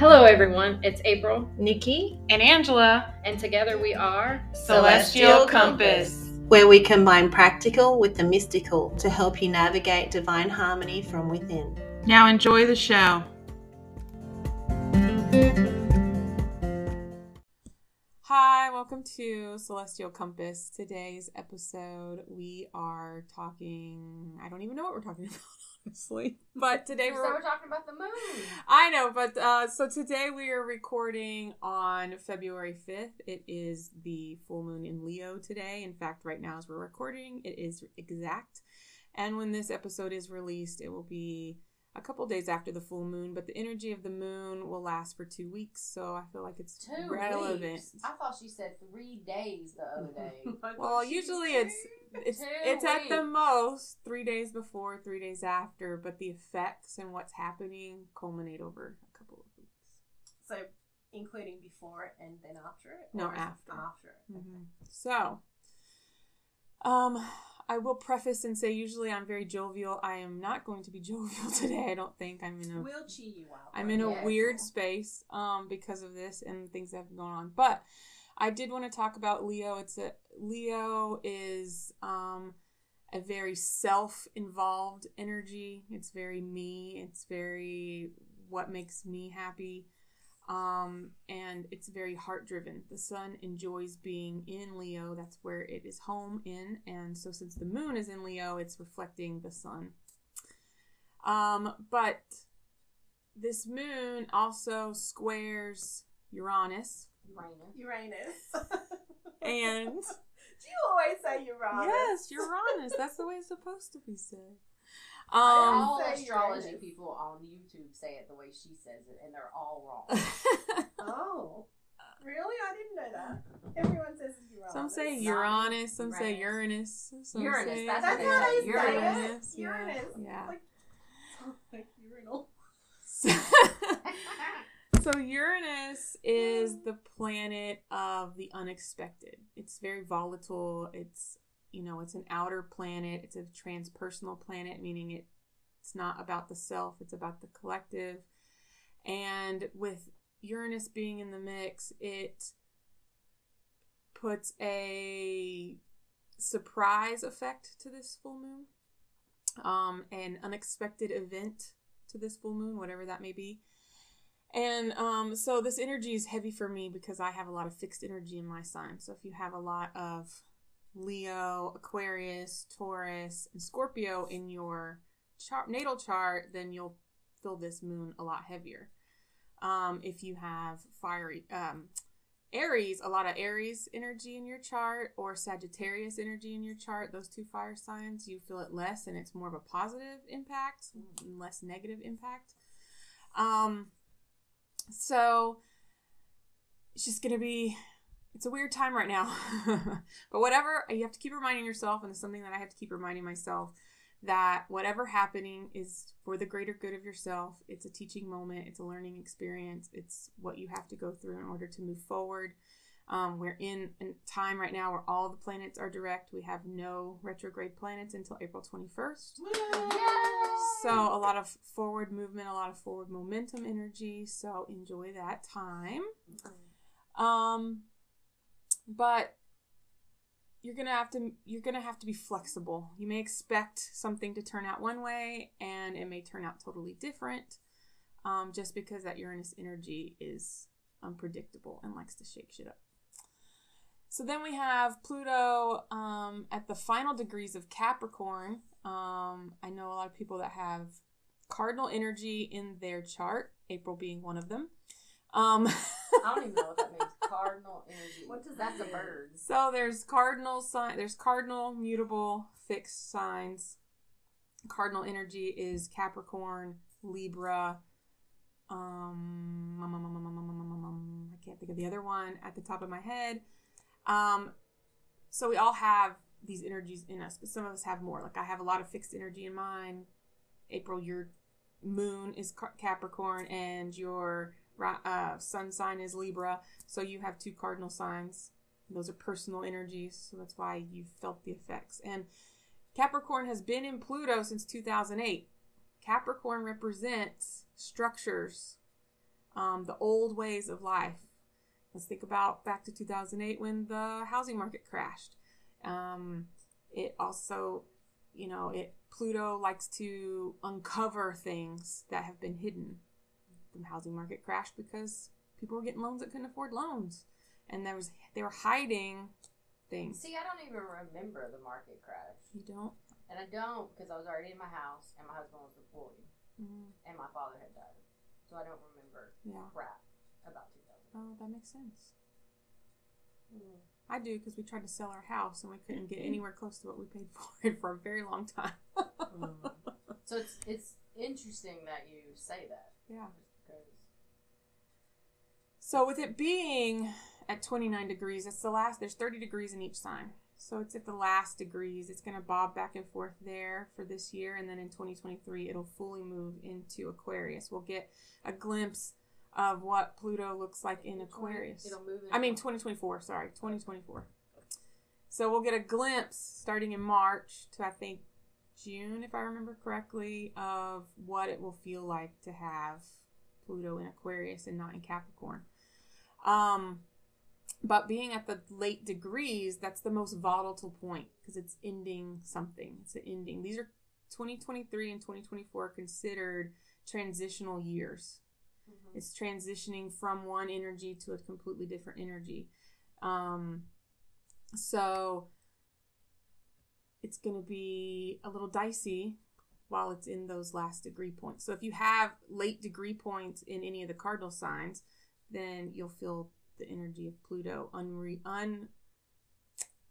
Hello, everyone. It's April, Nikki, and Angela, and together we are Celestial Compass, where we combine practical with the mystical to help you navigate divine harmony from within. Now, enjoy the show. Hi, welcome to Celestial Compass. Today's episode, we are talking. I don't even know what we're talking about, honestly. But today we're. we're talking about the moon. I know, but uh, so today we are recording on February 5th. It is the full moon in Leo today. In fact, right now as we're recording, it is exact. And when this episode is released, it will be a couple days after the full moon, but the energy of the moon will last for two weeks. So I feel like it's Two relevant. weeks. I thought she said three days the other day. Well, usually it's it's it's at the most three days before, three days after, but the effects and what's happening culminate over a couple of weeks. So, including before and then after it? No, Or is it after. After it. Mhm. So, um, I will preface and say usually I'm very jovial. I am not going to be jovial today. I don't think I'm in a We'll cheer you out. I'm in a Yes. weird space um because of this and things that have been going on. But I did want to talk about Leo. It's a Leo is um a very self-involved energy. It's very me. It's very what makes me happy. Um, and it's very heart driven. The sun enjoys being in Leo. That's where it is home in. And so, since the moon is in Leo, it's reflecting the sun. Um, but this moon also squares Uranus. Uranus. Uranus. And Do you always say Uranus? yes, Uranus. That's the way it's supposed to be said. Um, all astrology Uranus. people on YouTube say it the way she says it, and they're all wrong. Oh. Really? I didn't know that. Everyone says Uranus. some say Not Uranus, some say Uranus. Uranus. Some Uranus, say that's That's what how they they say. say Uranus. Yeah, Uranus. yeah. Like, sounds like urinal. So Uranus is the planet of the unexpected. It's very volatile. It's you know, it's an outer planet. It's a transpersonal planet, meaning it, it's not about the self, it's about the collective. And with Uranus being in the mix, it puts a surprise effect to this full moon. Um, an unexpected event to this full moon, whatever that may be. And um, so this energy is heavy for me because I have a lot of fixed energy in my sign. So if you have a lot of Leo, Aquarius, Taurus, and Scorpio in your chart, natal chart, then you'll feel this moon a lot heavier. Um, if you have fiery um, Aries, a lot of Aries energy in your chart, or Sagittarius energy in your chart, those two fire signs, you feel it less, and it's more of a positive impact, less negative impact. Um, so it's just gonna be it's a weird time right now. But whatever you have to keep reminding yourself and it's something that i have to keep reminding myself that whatever happening is for the greater good of yourself. It's a teaching moment. It's a learning experience. It's what you have to go through in order to move forward. Um, we're in a time right now where all the planets are direct. We have no retrograde planets until april 21st so a lot of forward movement, a lot of forward momentum energy. So enjoy that time. Um, but you're gonna have to you're gonna have to be flexible. You may expect something to turn out one way, and it may turn out totally different. Um, just because that Uranus energy is unpredictable and likes to shake shit up. So then we have Pluto um, at the final degrees of Capricorn. Um, I know a lot of people that have cardinal energy in their chart, April being one of them. Um, I don't even know what that means. Cardinal energy. What does that? Mean? So there's cardinal sign. There's cardinal, mutable, fixed signs. Cardinal energy is Capricorn, Libra. Um, um, um, I can't think of the other one at the top of my head. Um, so we all have these energies in us, but some of us have more. Like I have a lot of fixed energy in mine. April, your moon is Capricorn, and your uh, sun sign is Libra. So you have two cardinal signs. Those are personal energies, so that's why you felt the effects. And Capricorn has been in Pluto since 2008. Capricorn represents structures, um, the old ways of life. Let's think about back to 2008 when the housing market crashed. Um, it also, you know, it Pluto likes to uncover things that have been hidden. The housing market crashed because people were getting loans that couldn't afford loans, and there was they were hiding things. See, I don't even remember the market crash. You don't. And I don't because I was already in my house and my husband was deployed Mm, and my father had died. So I don't remember yeah. crap about 2000. Oh, that makes sense. I do because we tried to sell our house and we couldn't get anywhere close to what we paid for it for a very long time. Mm. So it's it's interesting that you say that. yeah. Because So with it being at 29 degrees, it's the last. There's 30 degrees in each sign. So it's at the last degrees. It's going to bob back and forth there for this year, and then in 2023, it'll fully move into Aquarius. We'll get a glimpse of what Pluto looks like in Aquarius. it'll move. I mean 2024, sorry, 2024. So we'll get a glimpse starting in March to I think June, if I remember correctly, of what it will feel like to have Pluto in Aquarius and not in Capricorn. Um, but being at the late degrees, that's the most volatile point because it's ending something. It's an ending. These are 2023 and 2024 considered transitional years. It's transitioning from one energy to a completely different energy. Um, so it's going to be a little dicey while it's in those last degree points. So if you have late degree points in any of the cardinal signs, then you'll feel the energy of Pluto unre- un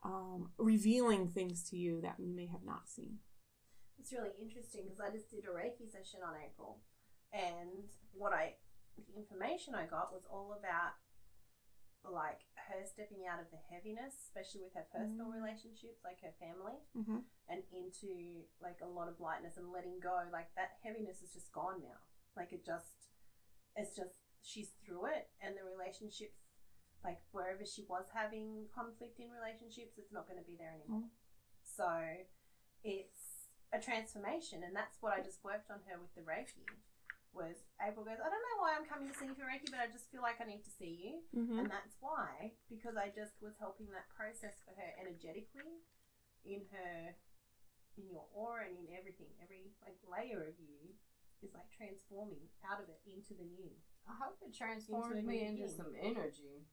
um, revealing things to you that you may have not seen. It's really interesting because I just did a Reiki session on April, and what I, the information I got was all about like her stepping out of the heaviness, especially with her personal Mm. relationships, like her family, Mm-hmm. and into like a lot of lightness and letting go. Like that heaviness is just gone now. Like it just, it's just she's through it, and the relationships, like wherever she was having conflict in relationships, it's not going to be there anymore. So it's a transformation, and that's what I just worked on her with the Reiki. Was April goes, I don't know why I'm coming to see you for Reiki, but I just feel like I need to see you. Mm-hmm. And that's why, because I just was helping that process for her energetically, in her, in your aura and in everything. Every like layer of you is like transforming out of it into the new. I hope it transforms Into me new into being. some energy.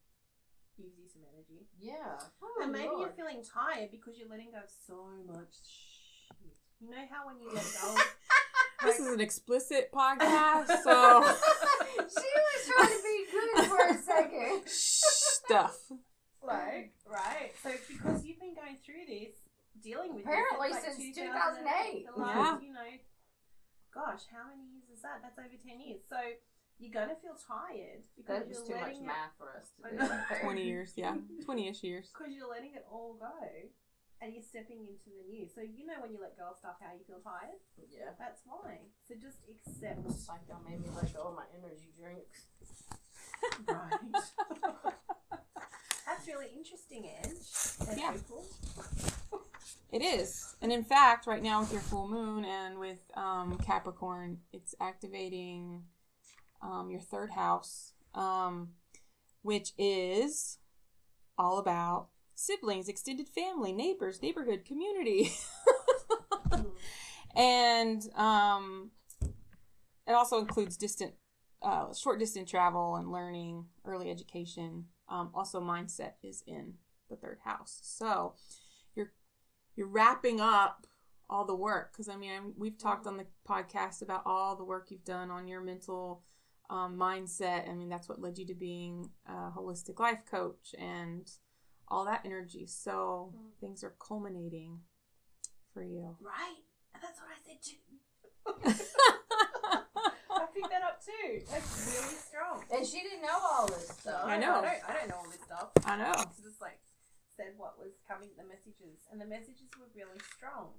Gives you some energy. Yeah. and maybe Lord. you're feeling tired because you're letting go of so much shit. You know how when you let go This is an explicit podcast, so she was trying to be good for a second. stuff. like, right? So because you've been going through this, dealing with Apparently this, since 2008, 2008. The last, Yeah. you know, gosh, how many years is that? That's over ten years. So you're gonna feel tired because That was you're too much it, math for us to do. know. right there. 20 years, yeah. 20 ish years. because you're letting it all go, and you're stepping into the new. So you know when you let go of stuff, how you feel tired. Yeah. That's why. So just accept. Like y'all made me let go of my energy drinks. Right. That's really interesting, Edge. And Yeah. It is. And in fact, right now with your full moon and with um, Capricorn, it's activating um, your third house, um, which is all about siblings, extended family, neighbors, neighborhood, community. and um, it also includes distant, uh, short distance travel and learning, early education. Um, also, mindset is in the third house. So, you're wrapping up all the work because I mean I'm- we've talked on the podcast about all the work you've done on your mental um, mindset. I mean that's what led you to being a holistic life coach and all that energy. So things are culminating for you. Right. And that's what I said too. I picked that up too. That's really strong. And she didn't know all this stuff. I know. I don't, I don't know all this stuff. I know. It's just like said what was coming, the messages, and the messages were really strong.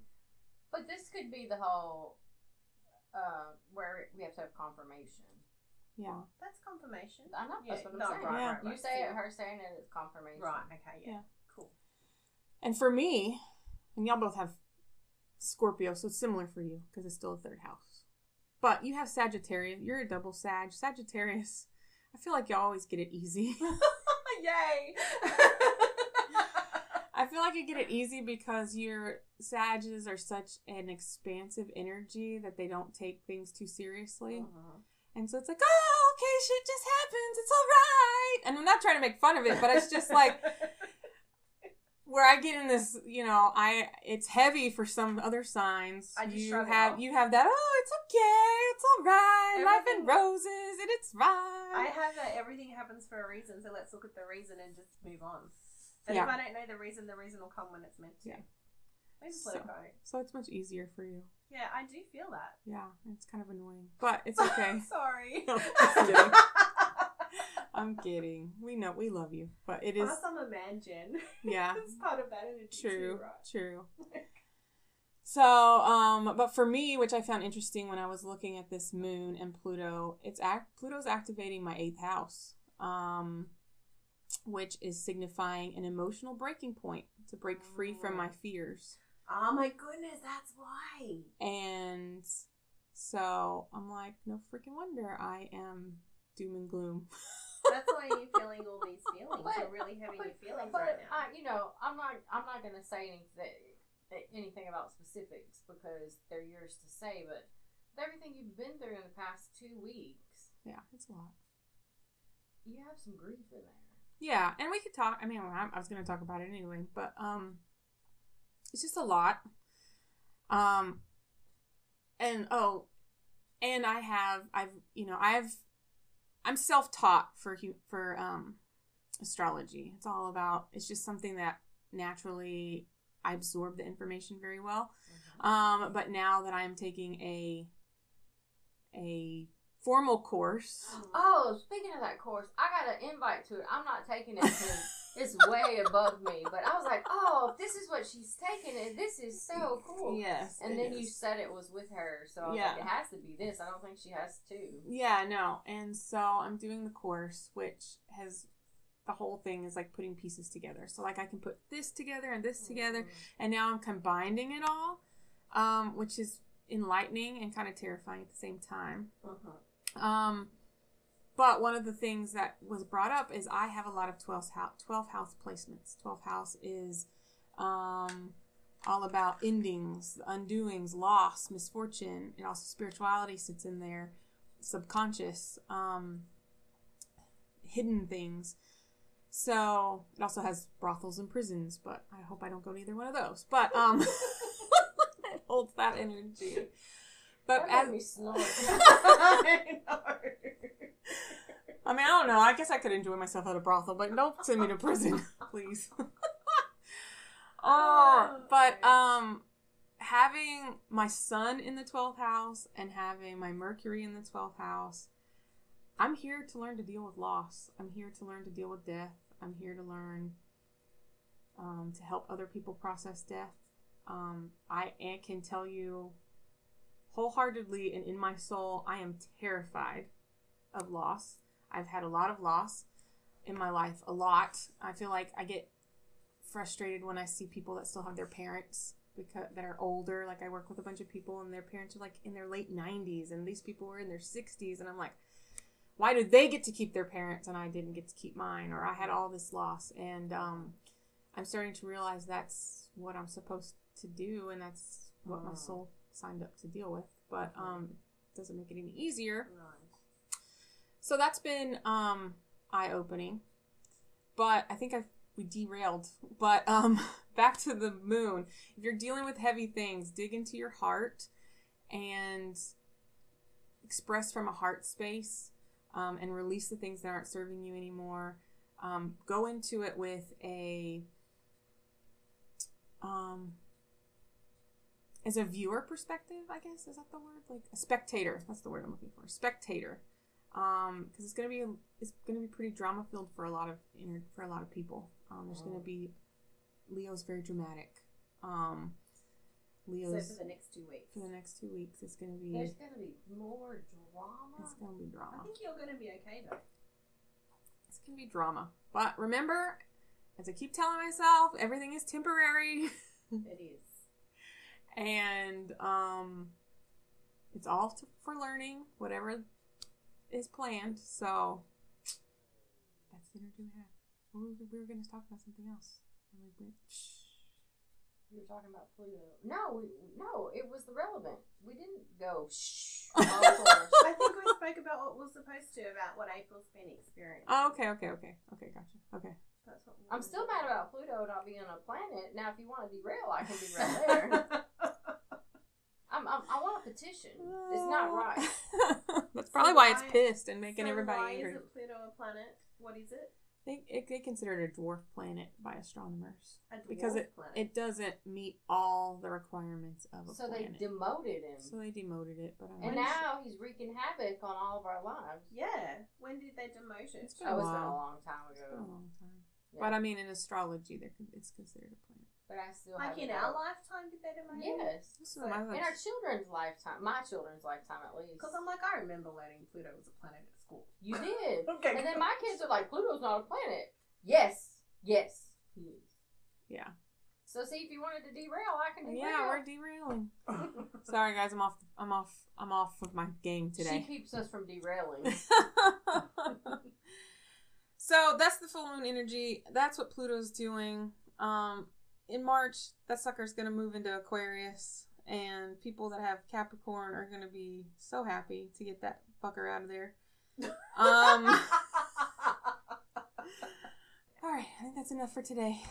But this could be the whole uh, where we have to have confirmation. Yeah. That's confirmation. I know that's Yeah, what I'm no, saying. right, Yeah. right, You right. say it, her saying it is confirmation. Right. Okay. Yeah. Yeah. Cool. And for me, and y'all both have Scorpio, so it's similar for you because it's still a third house. But you have Sagittarius. You're a double Sag. Sagittarius I feel like you always get it easy. Yay! I feel like you get it easy because your Sages are such an expansive energy that they don't take things too seriously. Uh-huh. And so it's like, oh, okay, shit just happens. It's all right. And I'm not trying to make fun of it, but it's just like where I get in this, you know, I it's heavy for some other signs. I just you have you have that. Oh, it's okay. It's all right. Life in Everything- roses, and it's right. I have that everything happens for a reason, so let's look at the reason and just move on. And Yeah. if I don't know the reason, the reason will come when it's meant to. Yeah. We just let So- it go. so it's much easier for you. Yeah, I do feel that. Yeah, it's kind of annoying, but it's okay. Sorry. No, just kidding. I'm kidding. We know we love you, but it is Plus, I'm a man, Jen. yeah. it's part of that energy True, too, right? true. So, um, but for me, which I found interesting when I was looking at this moon and Pluto, it's act Pluto's activating my eighth house, um, which is signifying an emotional breaking point to break free from my fears. Oh my goodness, that's why. And so I'm like, no freaking wonder I am doom and gloom. That's why you're feeling all these feelings. you're really having your feelings but, right now. I, you know, I'm not. I'm not going to say anything, anything about specifics because they're yours to say. But with everything you've been through in the past two weeks, Yeah, it's a lot. you have some grief in there. Yeah, and we could talk. I mean, I I was going to talk about it anyway, but um, it's just a lot. Um, and oh, and I have I've you know I've I'm self taught for for um astrology. It's all about. It's just something that naturally I absorb the information very well. Um, but now that I'm taking a a formal course. Oh, speaking of that course, I got an invite to it. I'm not taking it because it's way above me. But I was like, oh, this is what she's taking, it this is so cool. Yes, And then you said it was with her, so I was Yeah. like, it has to be this. I don't think she has two. Yeah, no. And so I'm doing the course, which has the whole thing is like putting pieces together. So like I can put this together and this together, and now I'm combining it all, um, which is enlightening and kind of terrifying at the same time. Uh-huh. Um, but one of the things that was brought up is I have a lot of 12 house, 12 house placements. 12 house is um, all about endings, undoings, loss, misfortune. And also spirituality sits in there, subconscious, um, hidden things. So it also has brothels and prisons, but I hope I don't go to either one of those. But um, it holds that energy. But That as, snort. I know. I mean, I don't know. I guess I could enjoy myself at a brothel, but don't send me to prison, please. oh, but um, having my sun in the twelfth house and having my Mercury in the twelfth house, I'm here to learn to deal with loss. I'm here to learn to deal with death. I'm here to learn um, to help other people process death. Um, I I can tell you wholeheartedly and in my soul, I am terrified of loss. I've had a lot of loss in my life, a lot. I feel like I get frustrated when I see people that still have their parents because that are older. Like I work with a bunch of people and their parents are like in their late 90s and these people were in their 60s and I'm like why did they get to keep their parents and I didn't get to keep mine or I had all this loss and um I'm starting to realize that's what I'm supposed to do and that's what my soul signed up to deal with. But um it doesn't make it any easier. So that's been um eye opening. But I think I've we derailed. But um back to the moon. If you're dealing with heavy things, dig into your heart and express from a heart space um, and release the things that aren't serving you anymore. Um, go into it with a um as a viewer perspective, I guess is that the word? Like a spectator. That's the word I'm looking for. Spectator. Um, because it's gonna be it's gonna be pretty drama filled for a lot of inner for a lot of people. Um, there's gonna be Leo's very dramatic. Um, So Leo's for the next two weeks. for the next two weeks it's gonna be There's gonna be more drama. it's gonna be drama. I think you're going to be okay though. It's gonna be drama. But remember, as I keep telling myself, everything is temporary. It is. And um it's all to, for learning whatever is planned so That's the energy we have. We were, we were going to talk about something else. And we went, shh. You were talking about Pluto. No, we, no, it was the relevant. We didn't go shh. I think we spoke about what we're supposed to about what April's been experiencing. Oh, okay, okay, okay. Okay, gotcha. Okay. That's what I'm still mad about Pluto not being a planet. Now, if you want to derail, I can derail there. I'm, I'm, I want a petition. It's not uh, right. That's probably why it's pissed and making So everybody why angry. isn't Pluto a planet? What is it? They, it, they consider it a dwarf planet by astronomers A because it planet. it doesn't meet all the requirements of a planet. So they demoted him. so they demoted it, but I and mean, now he's wreaking havoc on all of our lives. Yeah. When did they demote it? It's been a Oh, it's been a long time it's been a ago. long time. Yeah. But I mean, in astrology, they're it's considered a planet. But I still Like have in our lifetime, did they demote it? Yes. This is my In our children's lifetime, my children's lifetime at least. Because I'm like, I remember learning Pluto was a planet at school. You did. Okay. And then my kids are like, Pluto's not a planet. Yes. Yes. He is. yeah. So see, if you wanted to derail, I can derail. Yeah, we're derailing. Sorry, guys. I'm off. I'm off. I'm off of my game today. She keeps us from derailing. so that's the full moon energy. That's what Pluto's doing. Um, in March, that sucker's gonna move into Aquarius, and people that have Capricorn are gonna be so happy to get that fucker out of there. Um. all right, I think that's enough for today.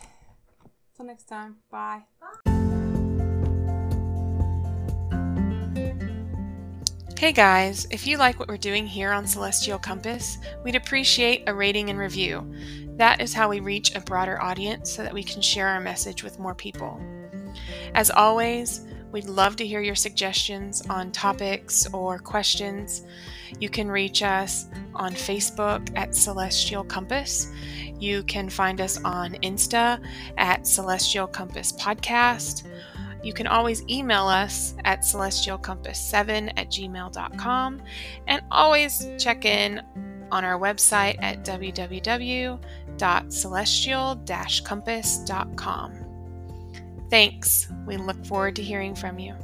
Till next time. Bye. Hey guys, if you like what we're doing here on Celestial Compass, we'd appreciate a rating and review. That is how we reach a broader audience so that we can share our message with more people. As always, we'd love to hear your suggestions on topics or questions. You can reach us on Facebook at Celestial Compass. You can find us on Insta at Celestial Compass Podcast. You can always email us at celestialcompass7 at gmail.com and always check in on our website at www.celestial-compass.com. Thanks. We look forward to hearing from you.